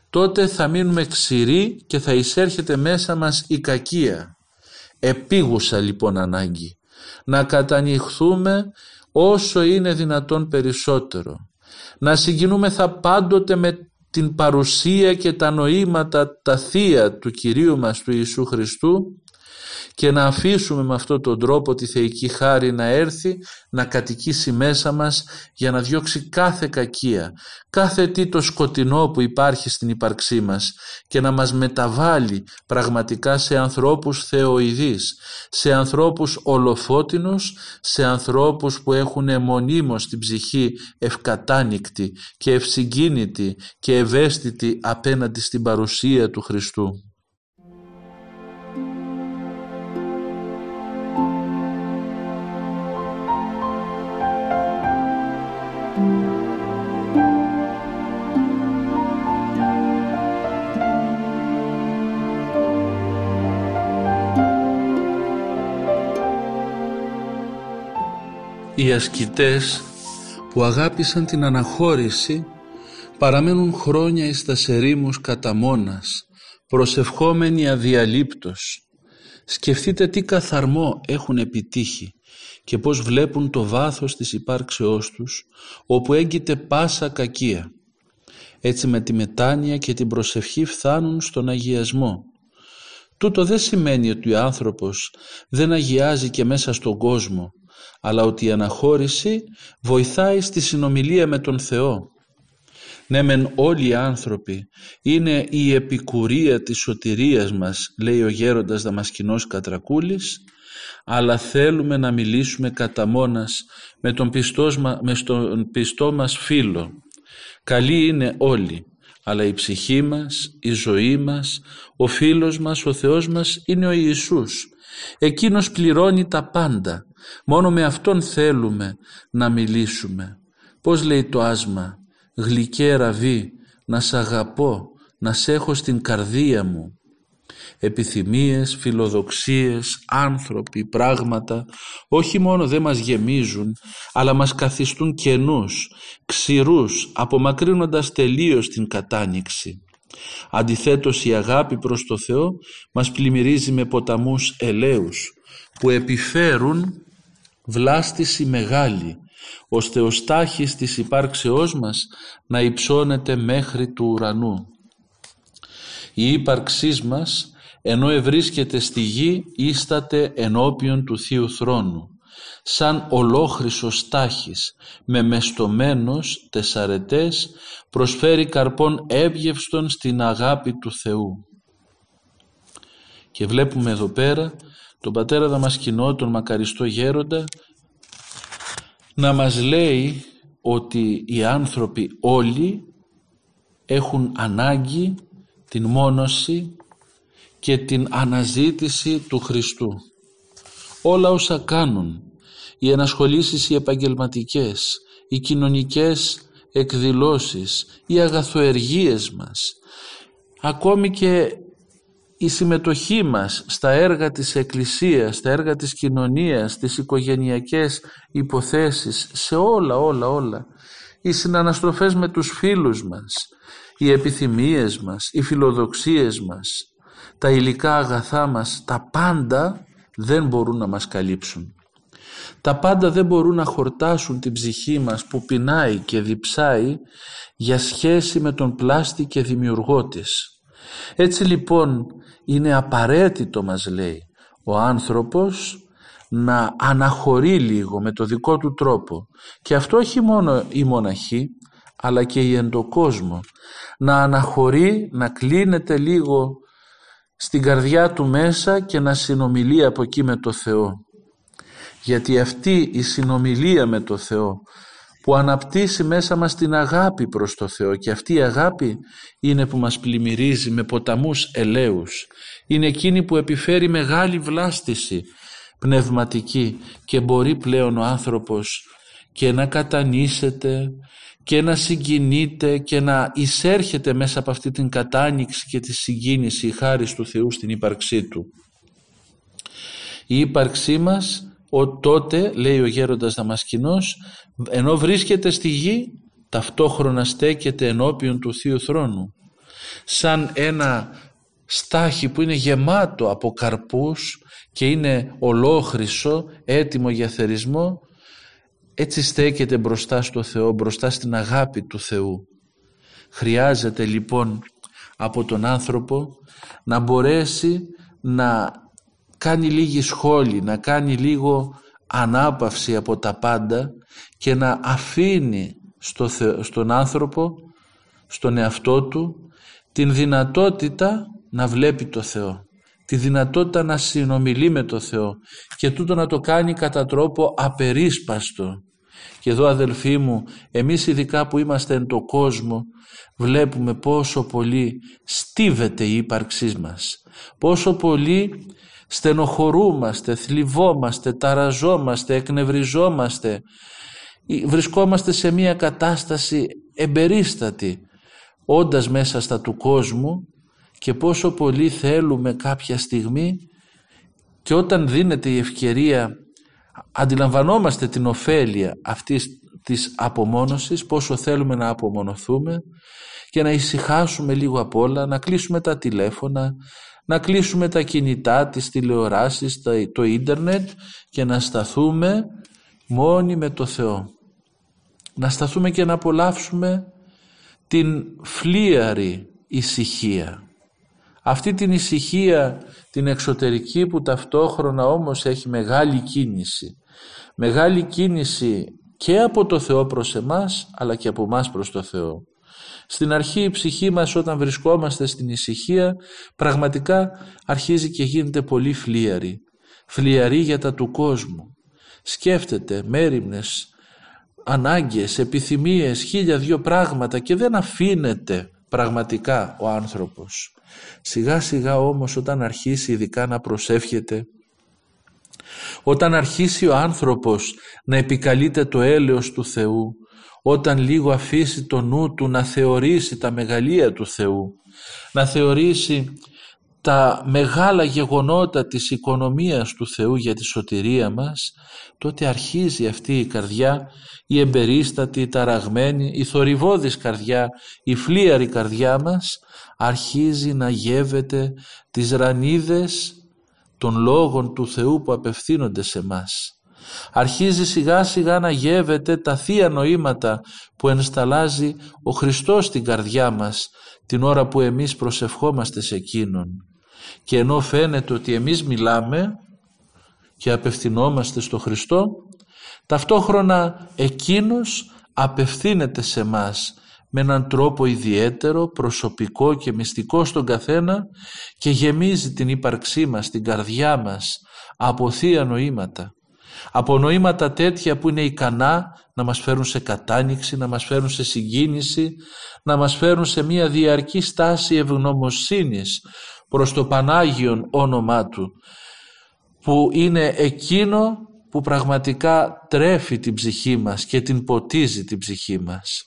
τότε θα μείνουμε ξηροί και θα εισέρχεται μέσα μας η κακία. Επίγουσα λοιπόν ανάγκη να κατανοιχθούμε όσο είναι δυνατόν περισσότερο. Να συγκινούμεθα πάντοτε με την παρουσία και τα νοήματα τα θεία του Κυρίου μας του Ιησού Χριστού και να αφήσουμε με αυτόν τον τρόπο τη θεϊκή χάρη να έρθει να κατοικήσει μέσα μας για να διώξει κάθε κακία, κάθε τι το σκοτεινό που υπάρχει στην ύπαρξή μας και να μας μεταβάλει πραγματικά σε ανθρώπους θεοειδείς, σε ανθρώπους ολοφώτινους, σε ανθρώπους που έχουν μονίμως την ψυχή ευκατάνικτη και ευσυγκίνητη και ευαίσθητη απέναντι στην παρουσία του Χριστού. Οι ασκητές που αγάπησαν την αναχώρηση παραμένουν χρόνια εις τα σερήμους κατά μόνας, προσευχόμενοι αδιαλείπτως. Σκεφτείτε τι καθαρμό έχουν επιτύχει και πώς βλέπουν το βάθος της υπάρξεώς τους, όπου έγκυται πάσα κακία. Έτσι με τη μετάνοια και την προσευχή φτάνουν στον αγιασμό. Τούτο δεν σημαίνει ότι ο άνθρωπος δεν αγιάζει και μέσα στον κόσμο, αλλά ότι η αναχώρηση βοηθάει στη συνομιλία με τον Θεό. Ναι μεν όλοι οι άνθρωποι είναι η επικουρία της σωτηρίας μας λέει ο γέροντας Δαμασκηνός Κατρακούλης αλλά θέλουμε να μιλήσουμε κατά μόνας με τον, πιστός, με τον πιστό μας φίλο. Καλοί είναι όλοι αλλά η ψυχή μας, η ζωή μας, ο φίλος μας, ο Θεός μας είναι ο Ιησούς. Εκείνος πληρώνει τα πάντα Μόνο με Αυτόν θέλουμε να μιλήσουμε. Πώς λέει το άσμα «Γλυκέ ραβή, να σ' αγαπώ, να σ' έχω στην καρδία μου». Επιθυμίες, φιλοδοξίες, άνθρωποι, πράγματα όχι μόνο δεν μας γεμίζουν αλλά μας καθιστούν κενούς, ξηρούς, απομακρύνοντας τελείως την κατάνοιξη. Αντιθέτως η αγάπη προς το Θεό μας πλημμυρίζει με ποταμούς ελαίους που επιφέρουν βλάστηση μεγάλη, ώστε ο στάχης της υπάρξεώς μας να υψώνεται μέχρι του ουρανού. Η ύπαρξής μας, ενώ ευρίσκεται στη γη, ίσταται ενώπιον του Θείου Θρόνου σαν ολόχρυσος στάχης με μεστομένος τεσσαρετές προσφέρει καρπών έβγευστον στην αγάπη του Θεού. Και βλέπουμε εδώ πέρα τον πατέρα Δαμασκηνό, τον μακαριστό γέροντα να μας λέει ότι οι άνθρωποι όλοι έχουν ανάγκη την μόνωση και την αναζήτηση του Χριστού. Όλα όσα κάνουν, οι ενασχολήσεις οι επαγγελματικές, οι κοινωνικές εκδηλώσεις, οι αγαθοεργίες μας, ακόμη και η συμμετοχή μας στα έργα της Εκκλησίας, στα έργα της κοινωνίας, τις οικογενειακές υποθέσεις, σε όλα, όλα, όλα. Οι συναναστροφές με τους φίλους μας, οι επιθυμίες μας, οι φιλοδοξίες μας, τα υλικά αγαθά μας, τα πάντα δεν μπορούν να μας καλύψουν. Τα πάντα δεν μπορούν να χορτάσουν την ψυχή μας που πεινάει και διψάει για σχέση με τον πλάστη και δημιουργό της. Έτσι λοιπόν είναι απαραίτητο μας λέει ο άνθρωπος να αναχωρεί λίγο με το δικό του τρόπο και αυτό όχι μόνο η μοναχή αλλά και η εντοκόσμο να αναχωρεί, να κλείνεται λίγο στην καρδιά του μέσα και να συνομιλεί από εκεί με το Θεό. Γιατί αυτή η συνομιλία με το Θεό που αναπτύσσει μέσα μας την αγάπη προς το Θεό και αυτή η αγάπη είναι που μας πλημμυρίζει με ποταμούς ελαίους. Είναι εκείνη που επιφέρει μεγάλη βλάστηση πνευματική και μπορεί πλέον ο άνθρωπος και να κατανήσεται και να συγκινείται και να εισέρχεται μέσα από αυτή την κατάνοιξη και τη συγκίνηση η χάρη του Θεού στην ύπαρξή Του. Η ύπαρξή μας ο τότε, λέει ο γέροντας Δαμασκηνός, ενώ βρίσκεται στη γη, ταυτόχρονα στέκεται ενώπιον του Θείου Θρόνου. Σαν ένα στάχι που είναι γεμάτο από καρπούς και είναι ολόχρυσο, έτοιμο για θερισμό, έτσι στέκεται μπροστά στο Θεό, μπροστά στην αγάπη του Θεού. Χρειάζεται λοιπόν από τον άνθρωπο να μπορέσει να κάνει λίγη σχόλη, να κάνει λίγο ανάπαυση από τα πάντα και να αφήνει στο στον άνθρωπο, στον εαυτό του, την δυνατότητα να βλέπει το Θεό, τη δυνατότητα να συνομιλεί με το Θεό και τούτο να το κάνει κατά τρόπο απερίσπαστο. Και εδώ αδελφοί μου, εμείς ειδικά που είμαστε εν το κόσμο, βλέπουμε πόσο πολύ στίβεται η ύπαρξή μας, πόσο πολύ στενοχωρούμαστε, θλιβόμαστε, ταραζόμαστε, εκνευριζόμαστε, βρισκόμαστε σε μια κατάσταση εμπερίστατη, όντας μέσα στα του κόσμου και πόσο πολύ θέλουμε κάποια στιγμή και όταν δίνεται η ευκαιρία αντιλαμβανόμαστε την ωφέλεια αυτής της απομόνωσης, πόσο θέλουμε να απομονωθούμε και να ησυχάσουμε λίγο απ' όλα, να κλείσουμε τα τηλέφωνα, να κλείσουμε τα κινητά, τις τηλεοράσεις, το ίντερνετ και να σταθούμε μόνοι με το Θεό. Να σταθούμε και να απολαύσουμε την φλίαρη ησυχία. Αυτή την ησυχία την εξωτερική που ταυτόχρονα όμως έχει μεγάλη κίνηση. Μεγάλη κίνηση και από το Θεό προς εμάς αλλά και από εμάς προς το Θεό. Στην αρχή η ψυχή μας όταν βρισκόμαστε στην ησυχία πραγματικά αρχίζει και γίνεται πολύ φλίαρη. Φλιαρή για τα του κόσμου. Σκέφτεται μέρημνες, ανάγκες, επιθυμίες, χίλια δυο πράγματα και δεν αφήνεται πραγματικά ο άνθρωπος. Σιγά σιγά όμως όταν αρχίσει ειδικά να προσεύχεται, όταν αρχίσει ο άνθρωπος να επικαλείται το έλεος του Θεού, όταν λίγο αφήσει το νου του να θεωρήσει τα μεγαλεία του Θεού, να θεωρήσει τα μεγάλα γεγονότα της οικονομίας του Θεού για τη σωτηρία μας, τότε αρχίζει αυτή η καρδιά, η εμπερίστατη, η ταραγμένη, η θορυβόδης καρδιά, η φλίαρη καρδιά μας, αρχίζει να γεύεται τις ρανίδες των λόγων του Θεού που απευθύνονται σε μας αρχίζει σιγά σιγά να γεύεται τα θεία νοήματα που ενσταλάζει ο Χριστός στην καρδιά μας την ώρα που εμείς προσευχόμαστε σε Εκείνον. Και ενώ φαίνεται ότι εμείς μιλάμε και απευθυνόμαστε στο Χριστό, ταυτόχρονα Εκείνος απευθύνεται σε μας με έναν τρόπο ιδιαίτερο, προσωπικό και μυστικό στον καθένα και γεμίζει την ύπαρξή μας, την καρδιά μας από θεία νοήματα. Από νοήματα τέτοια που είναι ικανά να μας φέρουν σε κατάνοιξη, να μας φέρουν σε συγκίνηση, να μας φέρουν σε μια διαρκή στάση ευγνωμοσύνης προς το Πανάγιον όνομά Του, που είναι εκείνο που πραγματικά τρέφει την ψυχή μας και την ποτίζει την ψυχή μας.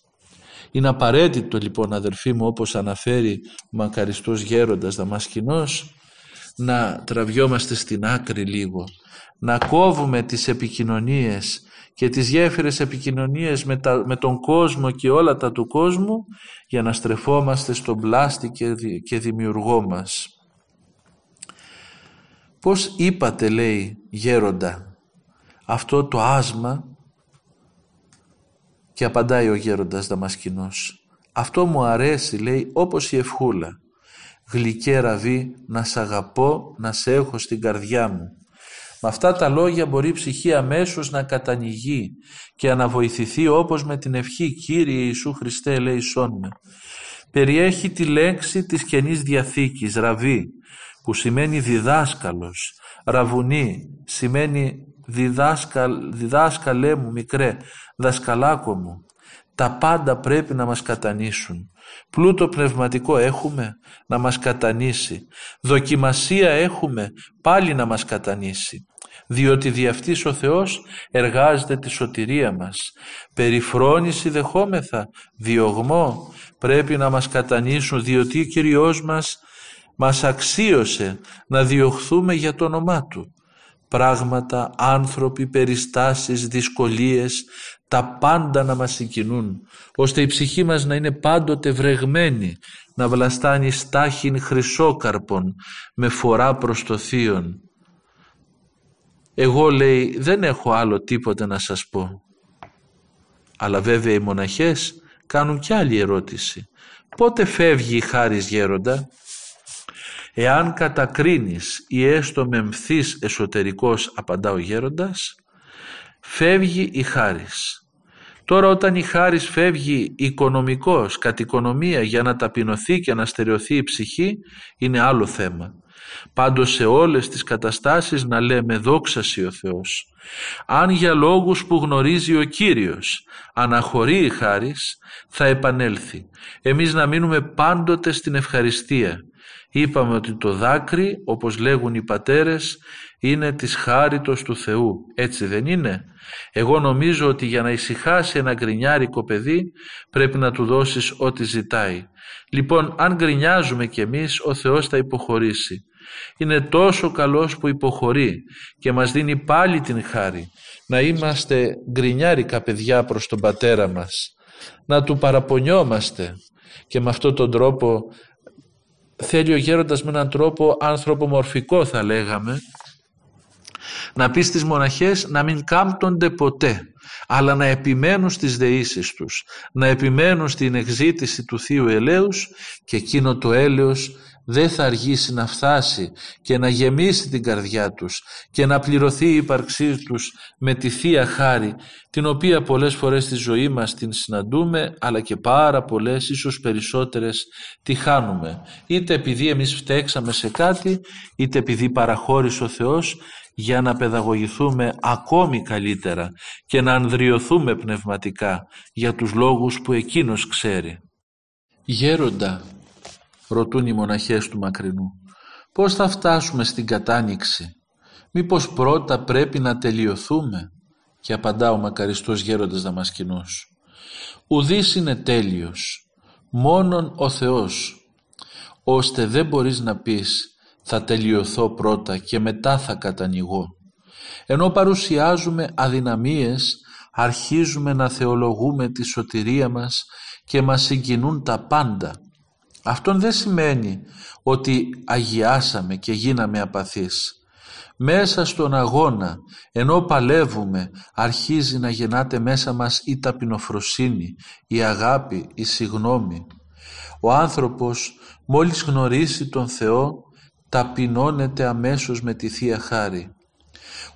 Είναι απαραίτητο λοιπόν αδερφοί μου όπως αναφέρει ο μακαριστός γέροντας Δαμασκηνός να τραβιόμαστε στην άκρη λίγο, να κόβουμε τις επικοινωνίες και τις γέφυρες επικοινωνίες με, με τον κόσμο και όλα τα του κόσμου για να στρεφόμαστε στον πλάστη και, και δημιουργό μας. Πώς είπατε λέει γέροντα αυτό το άσμα και απαντάει ο γέροντας Δαμασκηνός. Αυτό μου αρέσει λέει όπως η ευχούλα. Γλυκέ ραβή να σ' αγαπώ να σε έχω στην καρδιά μου. Με αυτά τα λόγια μπορεί η ψυχή αμέσως να κατανοηγεί και να βοηθηθεί όπως με την ευχή Κύριε Ιησού Χριστέ λέει με. Περιέχει τη λέξη της Καινής Διαθήκης, ραβή, που σημαίνει διδάσκαλος. Ραβουνί σημαίνει διδάσκαλέ μου μικρέ, δασκαλάκο μου. Τα πάντα πρέπει να μας κατανήσουν. Πλούτο πνευματικό έχουμε να μας κατανήσει. Δοκιμασία έχουμε πάλι να μας κατανήσει. Διότι δι' αυτής ο Θεός εργάζεται τη σωτηρία μας. Περιφρόνηση δεχόμεθα, διωγμό πρέπει να μας κατανήσουν διότι ο Κυριός μας μας αξίωσε να διωχθούμε για το όνομά Του πράγματα, άνθρωποι, περιστάσεις, δυσκολίες, τα πάντα να μας συγκινούν, ώστε η ψυχή μας να είναι πάντοτε βρεγμένη, να βλαστάνει στάχιν χρυσόκαρπον με φορά προς το θείον. Εγώ λέει δεν έχω άλλο τίποτε να σας πω. Αλλά βέβαια οι μοναχές κάνουν κι άλλη ερώτηση. Πότε φεύγει η χάρις γέροντα; Εάν κατακρίνεις ή έστω μεμφθείς εσωτερικός απαντά ο γέροντας, φεύγει η χάρις. Τώρα όταν η χάρις φεύγει οικονομικός, κατ' οικονομία για να ταπεινωθεί και να στερεωθεί η ψυχή, είναι άλλο θέμα. Πάντως σε όλες τις καταστάσεις να λέμε δόξαση ο Θεός. Αν για λόγους που γνωρίζει ο Κύριος αναχωρεί η χάρις, θα επανέλθει. Εμείς να μείνουμε πάντοτε στην ευχαριστία Είπαμε ότι το δάκρυ, όπως λέγουν οι πατέρες, είναι της χάριτος του Θεού. Έτσι δεν είναι; Εγώ νομίζω ότι για να ησυχάσει ένα γκρινιάρικο παιδί πρέπει να του δώσεις ό,τι ζητάει. Λοιπόν, αν γκρινιάζουμε κι εμείς, ο Θεός θα υποχωρήσει. Είναι τόσο καλός που υποχωρεί και μας δίνει πάλι την χάρη να είμαστε γκρινιάρικα παιδιά προς τον πατέρα μας, να του παραπονιόμαστε και με αυτόν τον τρόπο θέλει ο γέροντας με έναν τρόπο ανθρωπομορφικό θα λέγαμε να πεις στις μοναχές να μην κάμπτονται ποτέ αλλά να επιμένουν στις δεήσεις τους να επιμένουν στην εξήτηση του Θείου Ελέους και εκείνο το έλεος δεν θα αργήσει να φτάσει και να γεμίσει την καρδιά τους και να πληρωθεί η ύπαρξή τους με τη Θεία Χάρη την οποία πολλές φορές στη ζωή μας την συναντούμε αλλά και πάρα πολλές ίσως περισσότερες τη χάνουμε. Είτε επειδή εμείς φταίξαμε σε κάτι είτε επειδή παραχώρησε ο Θεός για να παιδαγωγηθούμε ακόμη καλύτερα και να ανδριωθούμε πνευματικά για τους λόγους που Εκείνος ξέρει. Γέροντα, ρωτούν οι μοναχές του μακρινού. Πώς θα φτάσουμε στην κατάνοιξη; Μήπως πρώτα πρέπει να τελειωθούμε; Και απαντά ο μακαριστός γέροντας Δαμασκηνός. Ουδής είναι τέλειος. Μόνον ο Θεός. Ώστε δεν μπορείς να πεις θα τελειωθώ πρώτα και μετά θα κατανοηγώ. Ενώ παρουσιάζουμε αδυναμίες αρχίζουμε να θεολογούμε τη σωτηρία μας και μας συγκινούν τα πάντα αυτό δεν σημαίνει ότι αγιάσαμε και γίναμε απαθείς. Μέσα στον αγώνα, ενώ παλεύουμε, αρχίζει να γεννάται μέσα μας η ταπεινοφροσύνη, η αγάπη, η συγνώμη. Ο άνθρωπος μόλις γνωρίσει τον Θεό, ταπεινώνεται αμέσως με τη Θεία Χάρη.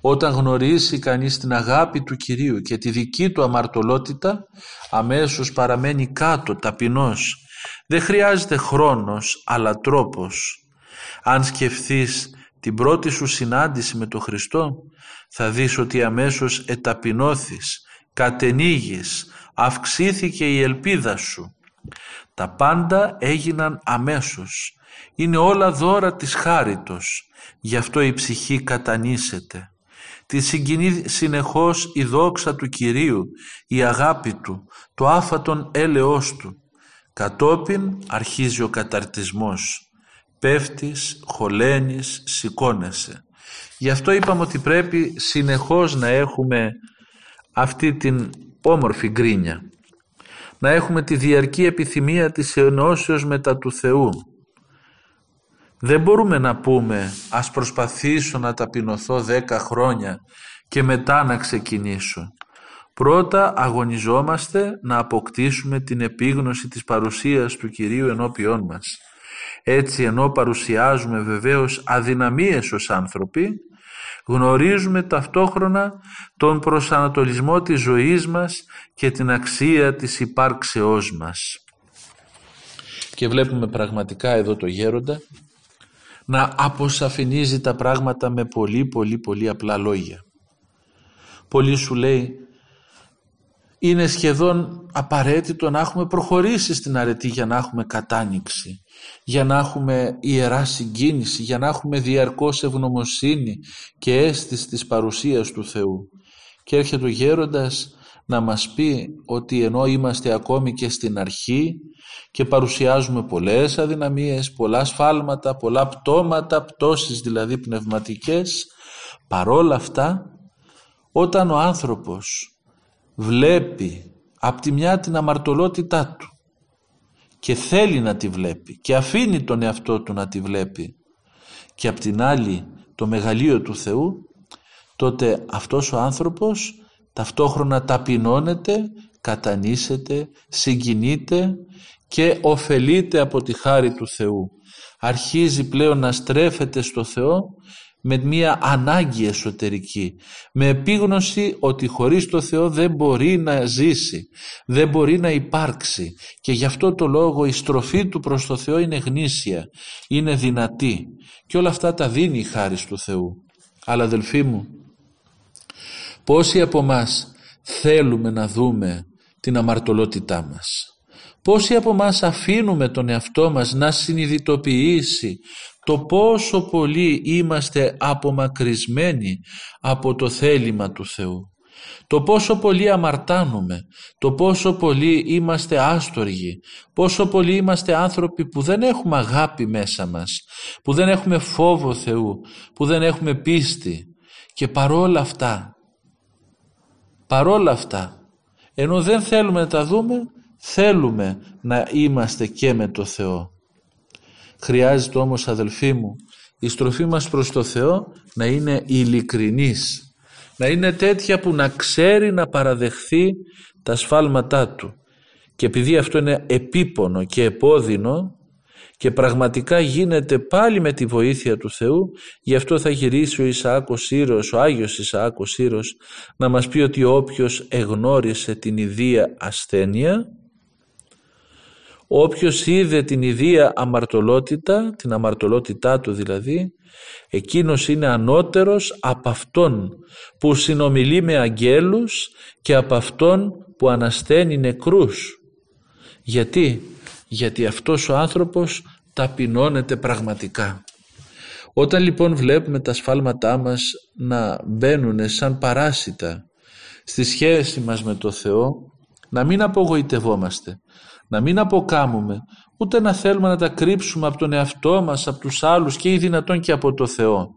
Όταν γνωρίσει κανείς την αγάπη του Κυρίου και τη δική του αμαρτωλότητα, αμέσως παραμένει κάτω, ταπεινός. Δεν χρειάζεται χρόνος, αλλά τρόπος. Αν σκεφτείς την πρώτη σου συνάντηση με τον Χριστό, θα δεις ότι αμέσως εταπεινώθης, κατενίγεις, αυξήθηκε η ελπίδα σου. Τα πάντα έγιναν αμέσως. Είναι όλα δώρα της χάριτος. Γι' αυτό η ψυχή κατανήσεται. Τη συγκινεί συνεχώς η δόξα του Κυρίου, η αγάπη Του, το άφατον έλεος Του. Κατόπιν αρχίζει ο καταρτισμός. Πέφτεις, χωλένεις, σηκώνεσαι. Γι' αυτό είπαμε ότι πρέπει συνεχώς να έχουμε αυτή την όμορφη γκρίνια. Να έχουμε τη διαρκή επιθυμία της ενώσεως μετά του Θεού. Δεν μπορούμε να πούμε ας προσπαθήσω να ταπεινωθώ δέκα χρόνια και μετά να ξεκινήσω. Πρώτα αγωνιζόμαστε να αποκτήσουμε την επίγνωση της παρουσίας του Κυρίου ενώπιόν μας. Έτσι ενώ παρουσιάζουμε βεβαίως αδυναμίες ως άνθρωποι, γνωρίζουμε ταυτόχρονα τον προσανατολισμό της ζωής μας και την αξία της υπάρξεώς μας. Και βλέπουμε πραγματικά εδώ το γέροντα να αποσαφηνίζει τα πράγματα με πολύ πολύ πολύ απλά λόγια. Πολύ σου λέει είναι σχεδόν απαραίτητο να έχουμε προχωρήσει στην αρετή για να έχουμε κατάνοιξη, για να έχουμε ιερά συγκίνηση, για να έχουμε διαρκώς ευγνωμοσύνη και αίσθηση της παρουσίας του Θεού. Και έρχεται ο γέροντας να μας πει ότι ενώ είμαστε ακόμη και στην αρχή και παρουσιάζουμε πολλές αδυναμίες, πολλά σφάλματα, πολλά πτώματα, πτώσεις δηλαδή πνευματικές, παρόλα αυτά όταν ο άνθρωπος βλέπει από τη μια την αμαρτωλότητά του και θέλει να τη βλέπει και αφήνει τον εαυτό του να τη βλέπει και από την άλλη το μεγαλείο του Θεού τότε αυτός ο άνθρωπος ταυτόχρονα ταπεινώνεται, κατανήσεται, συγκινείται και ωφελείται από τη χάρη του Θεού. Αρχίζει πλέον να στρέφεται στο Θεό με μια ανάγκη εσωτερική, με επίγνωση ότι χωρίς το Θεό δεν μπορεί να ζήσει, δεν μπορεί να υπάρξει και γι' αυτό το λόγο η στροφή του προς το Θεό είναι γνήσια, είναι δυνατή και όλα αυτά τα δίνει η χάρη του Θεού. Αλλά αδελφοί μου, πόσοι από μας θέλουμε να δούμε την αμαρτωλότητά μας; Πόσοι από μας αφήνουμε τον εαυτό μας να συνειδητοποιήσει το πόσο πολύ είμαστε απομακρυσμένοι από το θέλημα του Θεού; Το πόσο πολύ αμαρτάνουμε, το πόσο πολύ είμαστε άστοργοι, πόσο πολύ είμαστε άνθρωποι που δεν έχουμε αγάπη μέσα μας, που δεν έχουμε φόβο Θεού, που δεν έχουμε πίστη; Και παρόλα αυτά, παρόλα αυτά, ενώ δεν θέλουμε να τα δούμε, θέλουμε να είμαστε και με το Θεό. Χρειάζεται όμως αδελφοί μου η στροφή μας προς το Θεό να είναι ειλικρινής, να είναι τέτοια που να ξέρει να παραδεχθεί τα σφάλματά του. Και επειδή αυτό είναι επίπονο και επώδυνο και πραγματικά γίνεται πάλι με τη βοήθεια του Θεού, γι' αυτό θα γυρίσει ο Ισαάκος Σύρος, ο Άγιος Ισαάκος Σύρος, να μας πει ότι όποιος εγνώρισε την ιδία ασθένεια, Όποιος είδε την ιδία αμαρτωλότητα, την αμαρτωλότητά του δηλαδή, εκείνος είναι ανώτερος από αυτόν που συνομιλεί με αγγέλους και από αυτόν που ανασταίνει νεκρούς. Γιατί, γιατί αυτός ο άνθρωπος ταπεινώνεται πραγματικά. Όταν λοιπόν βλέπουμε τα σφάλματά μας να μπαίνουν σαν παράσιτα στη σχέση μας με το Θεό, να μην απογοητευόμαστε, να μην αποκάμουμε, ούτε να θέλουμε να τα κρύψουμε από τον εαυτό μας, από τους άλλους και ή δυνατόν και από το Θεό.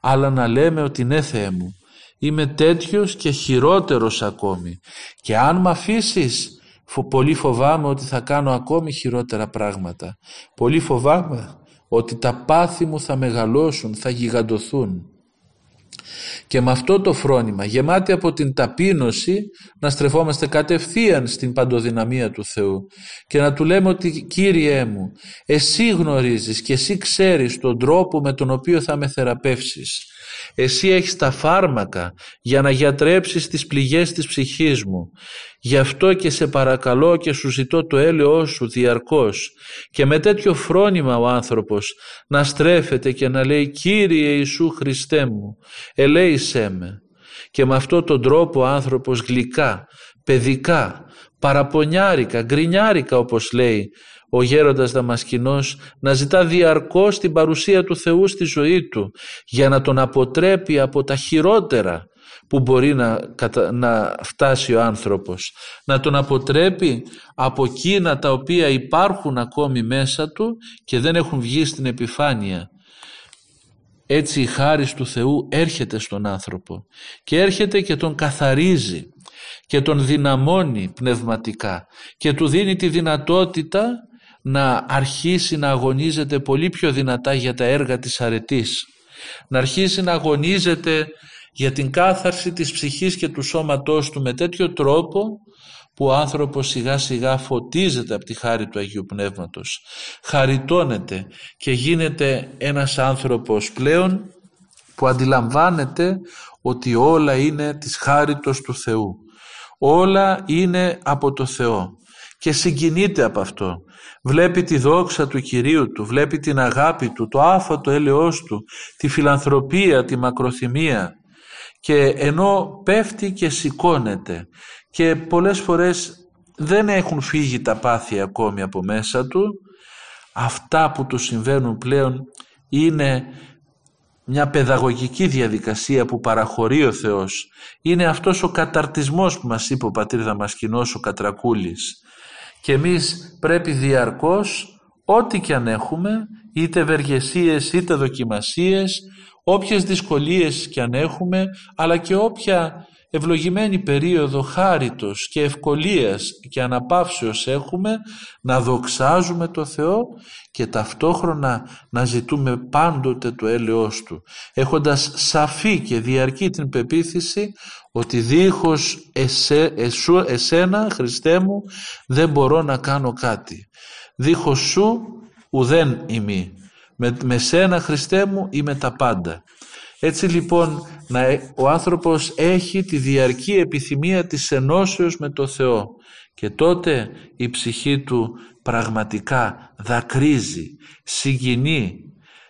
Αλλά να λέμε ότι ναι Θεέ μου, είμαι τέτοιος και χειρότερος ακόμη. Και αν με αφήσεις, πολύ φοβάμαι ότι θα κάνω ακόμη χειρότερα πράγματα. Πολύ φοβάμαι ότι τα πάθη μου θα μεγαλώσουν, θα γιγαντωθούν και με αυτό το φρόνημα γεμάτη από την ταπείνωση να στρεφόμαστε κατευθείαν στην παντοδυναμία του Θεού και να του λέμε ότι Κύριέ μου εσύ γνωρίζεις και εσύ ξέρεις τον τρόπο με τον οποίο θα με θεραπεύσεις Εσύ έχεις τα φάρμακα για να γιατρέψεις τις πληγές της ψυχής μου. Γι' αυτό και σε παρακαλώ και σου ζητώ το έλεος σου διαρκώς και με τέτοιο φρόνημα ο άνθρωπος να στρέφεται και να λέει «Κύριε Ιησού Χριστέ μου, ελέησέ με». Και με αυτόν τον τρόπο ο άνθρωπος γλυκά, παιδικά, παραπονιάρικα, γκρινιάρικα όπως λέει ο γέροντας Δαμασκηνός να ζητά διαρκώς την παρουσία του Θεού στη ζωή του για να τον αποτρέπει από τα χειρότερα που μπορεί να, να φτάσει ο άνθρωπος. Να τον αποτρέπει από εκείνα τα οποία υπάρχουν ακόμη μέσα του και δεν έχουν βγει στην επιφάνεια. Έτσι η χάρις του Θεού έρχεται στον άνθρωπο και έρχεται και τον καθαρίζει και τον δυναμώνει πνευματικά και του δίνει τη δυνατότητα να αρχίσει να αγωνίζεται πολύ πιο δυνατά για τα έργα της αρετής. Να αρχίσει να αγωνίζεται για την κάθαρση της ψυχής και του σώματός του με τέτοιο τρόπο που ο άνθρωπος σιγά σιγά φωτίζεται από τη χάρη του Αγίου Πνεύματος. Χαριτώνεται και γίνεται ένας άνθρωπος πλέον που αντιλαμβάνεται ότι όλα είναι της χάριτος του Θεού. Όλα είναι από το Θεό και συγκινείται από αυτό. Βλέπει τη δόξα του Κυρίου του βλέπει την αγάπη του το άφατο έλεος του τη φιλανθρωπία, τη μακροθυμία. Και ενώ πέφτει και σηκώνεται και πολλές φορές δεν έχουν φύγει τα πάθη ακόμη από μέσα του αυτά που του συμβαίνουν πλέον είναι μια παιδαγωγική διαδικασία που παραχωρεί ο Θεός. Είναι αυτός ο καταρτισμός που μας είπε ο πατήρ Δαμασκηνός ο Κατρακούλης και εμείς πρέπει διαρκώς ό,τι και αν έχουμε είτε ευεργεσίες είτε δοκιμασίες όποιες δυσκολίες και αν έχουμε αλλά και όποια ευλογημένη περίοδο χάριτος και ευκολίας και αναπαύσεως έχουμε να δοξάζουμε το Θεό και ταυτόχρονα να ζητούμε πάντοτε το έλεος Του έχοντας σαφή και διαρκή την πεποίθηση ότι δίχως εσέ, εσού, εσένα Χριστέ μου δεν μπορώ να κάνω κάτι. Δίχως σου ουδέν ημί. Με, με σένα Χριστέ μου είμαι τα πάντα έτσι λοιπόν να, ε, ο άνθρωπος έχει τη διαρκή επιθυμία της ενώσεως με το Θεό και τότε η ψυχή του πραγματικά δακρύζει, συγκινεί,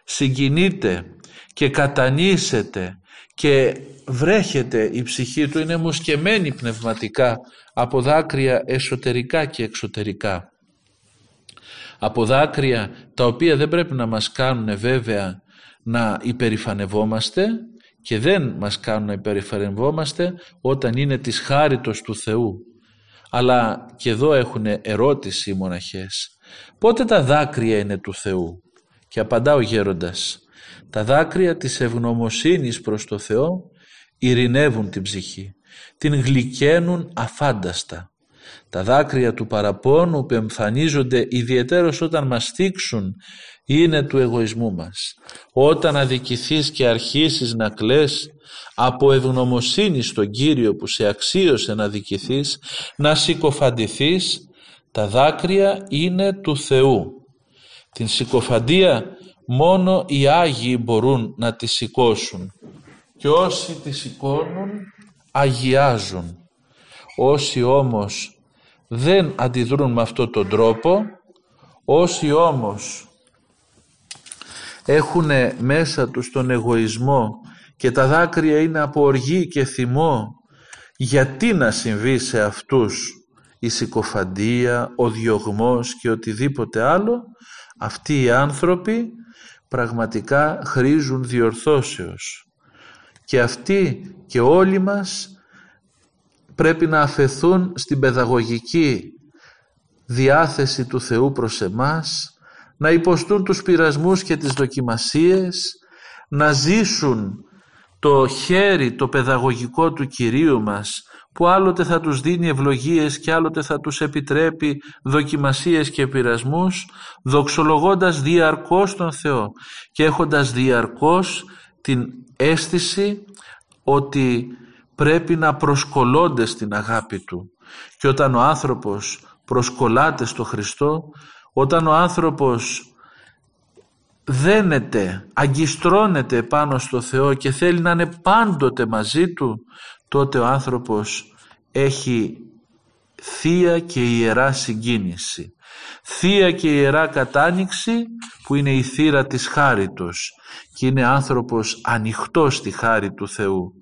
συγκινείται και κατανήσεται και βρέχεται η ψυχή του, είναι μουσκεμένη πνευματικά από δάκρυα εσωτερικά και εξωτερικά. Από δάκρυα τα οποία δεν πρέπει να μας κάνουν βέβαια να υπερηφανευόμαστε και δεν μας κάνουν να υπερηφανευόμαστε όταν είναι της χάριτος του Θεού. Αλλά και εδώ έχουν ερώτηση οι μοναχές. Πότε τα δάκρυα είναι του Θεού; Και απαντά ο γέροντας. Τα δάκρυα της ευγνωμοσύνης προς το Θεό ειρηνεύουν την ψυχή. Την γλυκαίνουν αφάνταστα. Τα δάκρυα του παραπόνου που εμφανίζονται ιδιαίτερως όταν μας θίξουν είναι του εγωισμού μας. Όταν αδικηθείς και αρχίσεις να κλαις από ευγνωμοσύνη στον Κύριο που σε αξίωσε να δικηθείς, να συκοφαντηθείς, τα δάκρυα είναι του Θεού. Την συκοφαντία μόνο οι Άγιοι μπορούν να τη σηκώσουν και όσοι τη σηκώνουν αγιάζουν. Όσοι όμως δεν αντιδρούν με αυτόν τον τρόπο, όσοι όμως έχουν μέσα τους τον εγωισμό και τα δάκρυα είναι από οργή και θυμό γιατί να συμβεί σε αυτούς η συκοφαντία, ο διωγμός και οτιδήποτε άλλο αυτοί οι άνθρωποι πραγματικά χρήζουν διορθώσεως. Και αυτοί και όλοι μας πρέπει να αφαιθούν στην παιδαγωγική διάθεση του Θεού προς εμάς να υποστούν τους πειρασμούς και τις δοκιμασίες, να ζήσουν το χέρι το παιδαγωγικό του Κυρίου μας που άλλοτε θα τους δίνει ευλογίες και άλλοτε θα τους επιτρέπει δοκιμασίες και πειρασμούς δοξολογώντας διαρκώς τον Θεό και έχοντας διαρκώς την αίσθηση ότι πρέπει να προσκολώνται στην αγάπη Του. Και όταν ο άνθρωπος προσκολάται στο Χριστό όταν ο άνθρωπος δένεται, αγκιστρώνεται πάνω στο Θεό και θέλει να είναι πάντοτε μαζί Του, τότε ο άνθρωπος έχει θεία και ιερά συγκίνηση. Θεία και ιερά κατάνοιξη που είναι η θύρα της χάριτος και είναι άνθρωπος ανοιχτός στη χάρη του Θεού.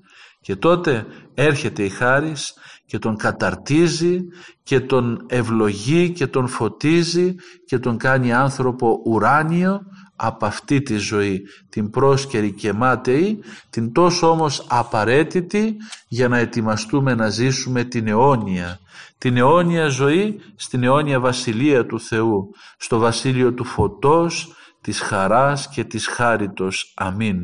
Και τότε έρχεται η χάρις και τον καταρτίζει και τον ευλογεί και τον φωτίζει και τον κάνει άνθρωπο ουράνιο από αυτή τη ζωή, την πρόσκαιρη και μάταιη, την τόσο όμως απαραίτητη για να ετοιμαστούμε να ζήσουμε την αιώνια, την αιώνια ζωή στην αιώνια βασιλεία του Θεού, στο βασίλειο του φωτός, της χαράς και της χάριτος. Αμήν.